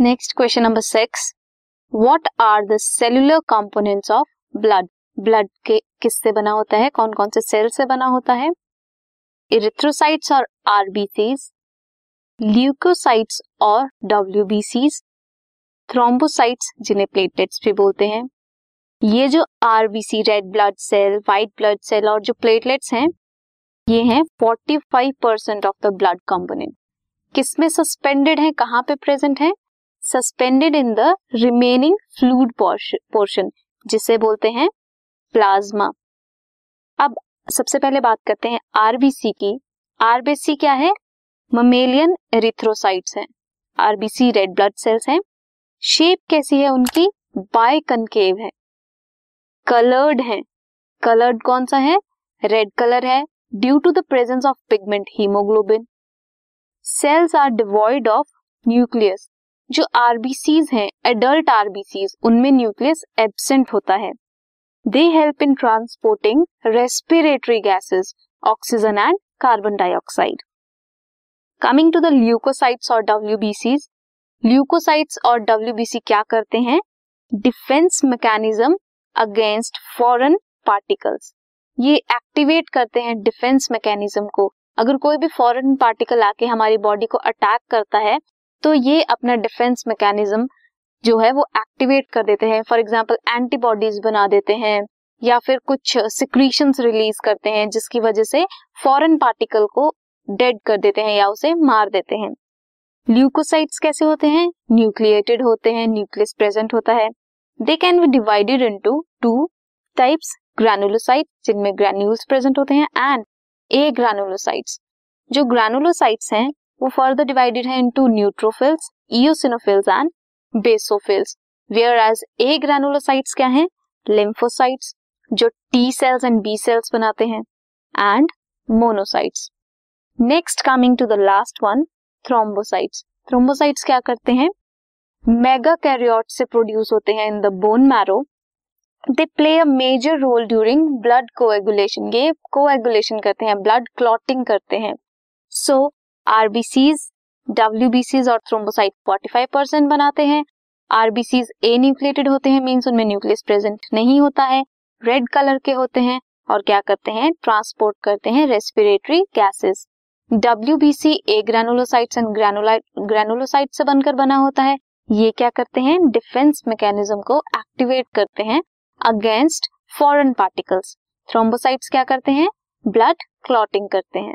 Next question number six what are the cellular components of blood blood के किससे बना होता है? कौन कौन से सेल से बना होता है? इरिथ्रोसाइट्स और आरबीसीज ल्यूकोसाइट्स और डब्ल्यूबीसीज थ्रोम्बोसाइट्स जिन्हें प्लेटलेट्स भी बोलते हैं. ये जो RBC red blood cell white blood cell और जो प्लेटलेट्स हैं, ये हैं 45 percent of the blood component किसमें सस्पेंडेड है? कहाँ पे प्रेजेंट है? Suspended in the remaining fluid portion जिसे बोलते हैं प्लाज्मा अब सबसे पहले बात करते हैं आरबीसी की. आरबीसी क्या है? ममेलियन एरिथ्रोसाइट्स हैं. आरबीसी रेड ब्लड सेल्स हैं. शेप कैसी है उनकी? बाय कनकेव है. कलर्ड है. कलर्ड कौन सा है? रेड कलर है. Due to the presence of pigment haemoglobin cells are devoid of nucleus जो आरबीसीज हैं एडल्ट आरबीसीज उनमें न्यूक्लियस एबसेंट होता है। They help in transporting respiratory gases oxygen and carbon dioxide coming to the leucocytes और डब्ल्यूबीसीज leucocytes और WBC क्या करते हैं? Defence mechanism against foreign particles ये एक्टिवेट करते हैं डिफेंस मैकेनिज्म को। अगर कोई भी फॉरेन पार्टिकल आके हमारी बॉडी को अटैक करता है तो ये अपना डिफेंस मैकेनिज्म जो है वो एक्टिवेट कर देते हैं। फॉर एग्ज़ाम्पल एंटीबॉडीज बना देते हैं या फिर कुछ सिक्रीशन रिलीज़ करते हैं, जिसकी वजह से फॉरेन पार्टिकल को डेड कर देते हैं या उसे मार देते हैं। ल्यूकोसाइट्स कैसे होते हैं? न्यूक्लिएटेड होते हैं न्यूक्लियस प्रेजेंट होता है। They can be divided into two types granulocyte जिनमें ग्रैन्यूल्स प्रेजेंट होते हैं एंड ए ग्रैनुलोसाइट्स जो ग्रैनुलोसाइट्स हैं वो फर्दर डिवाइडेड है into neutrophils eosinophils and basophils whereas agranulocytes क्या है? लिम्फोसाइट्स जो T cells and B cells बनाते हैं and monocytes next coming to the last one thrombocytes thrombocytes क्या करते हैं? मेगा कैरियोट से प्रोड्यूस होते हैं in the bone marrow they play a major role during blood coagulation ये कोएगुलेशन करते हैं ब्लड क्लॉटिंग करते हैं. सो आरबीसीज, डब्ल्यूबीसीज और थ्रोम्बोसाइट 45 परसेंट बनाते हैं। आरबीसीज ए न्यूक्लिएटेड होते हैं मीन्स उनमें न्यूक्लियस प्रेजेंट नहीं होता है। रेड कलर के होते हैं और क्या करते हैं? ट्रांसपोर्ट करते हैं respiratory gases WBC agranulocytes and granulocyte से बनकर बना होता है। ये क्या करते हैं? डिफेंस मैकेनिज्म को एक्टिवेट करते हैं अगेंस्ट फॉरेन पार्टिकल्स थ्रोम्बोसाइट्स क्या करते हैं? ब्लड क्लॉटिंग करते हैं।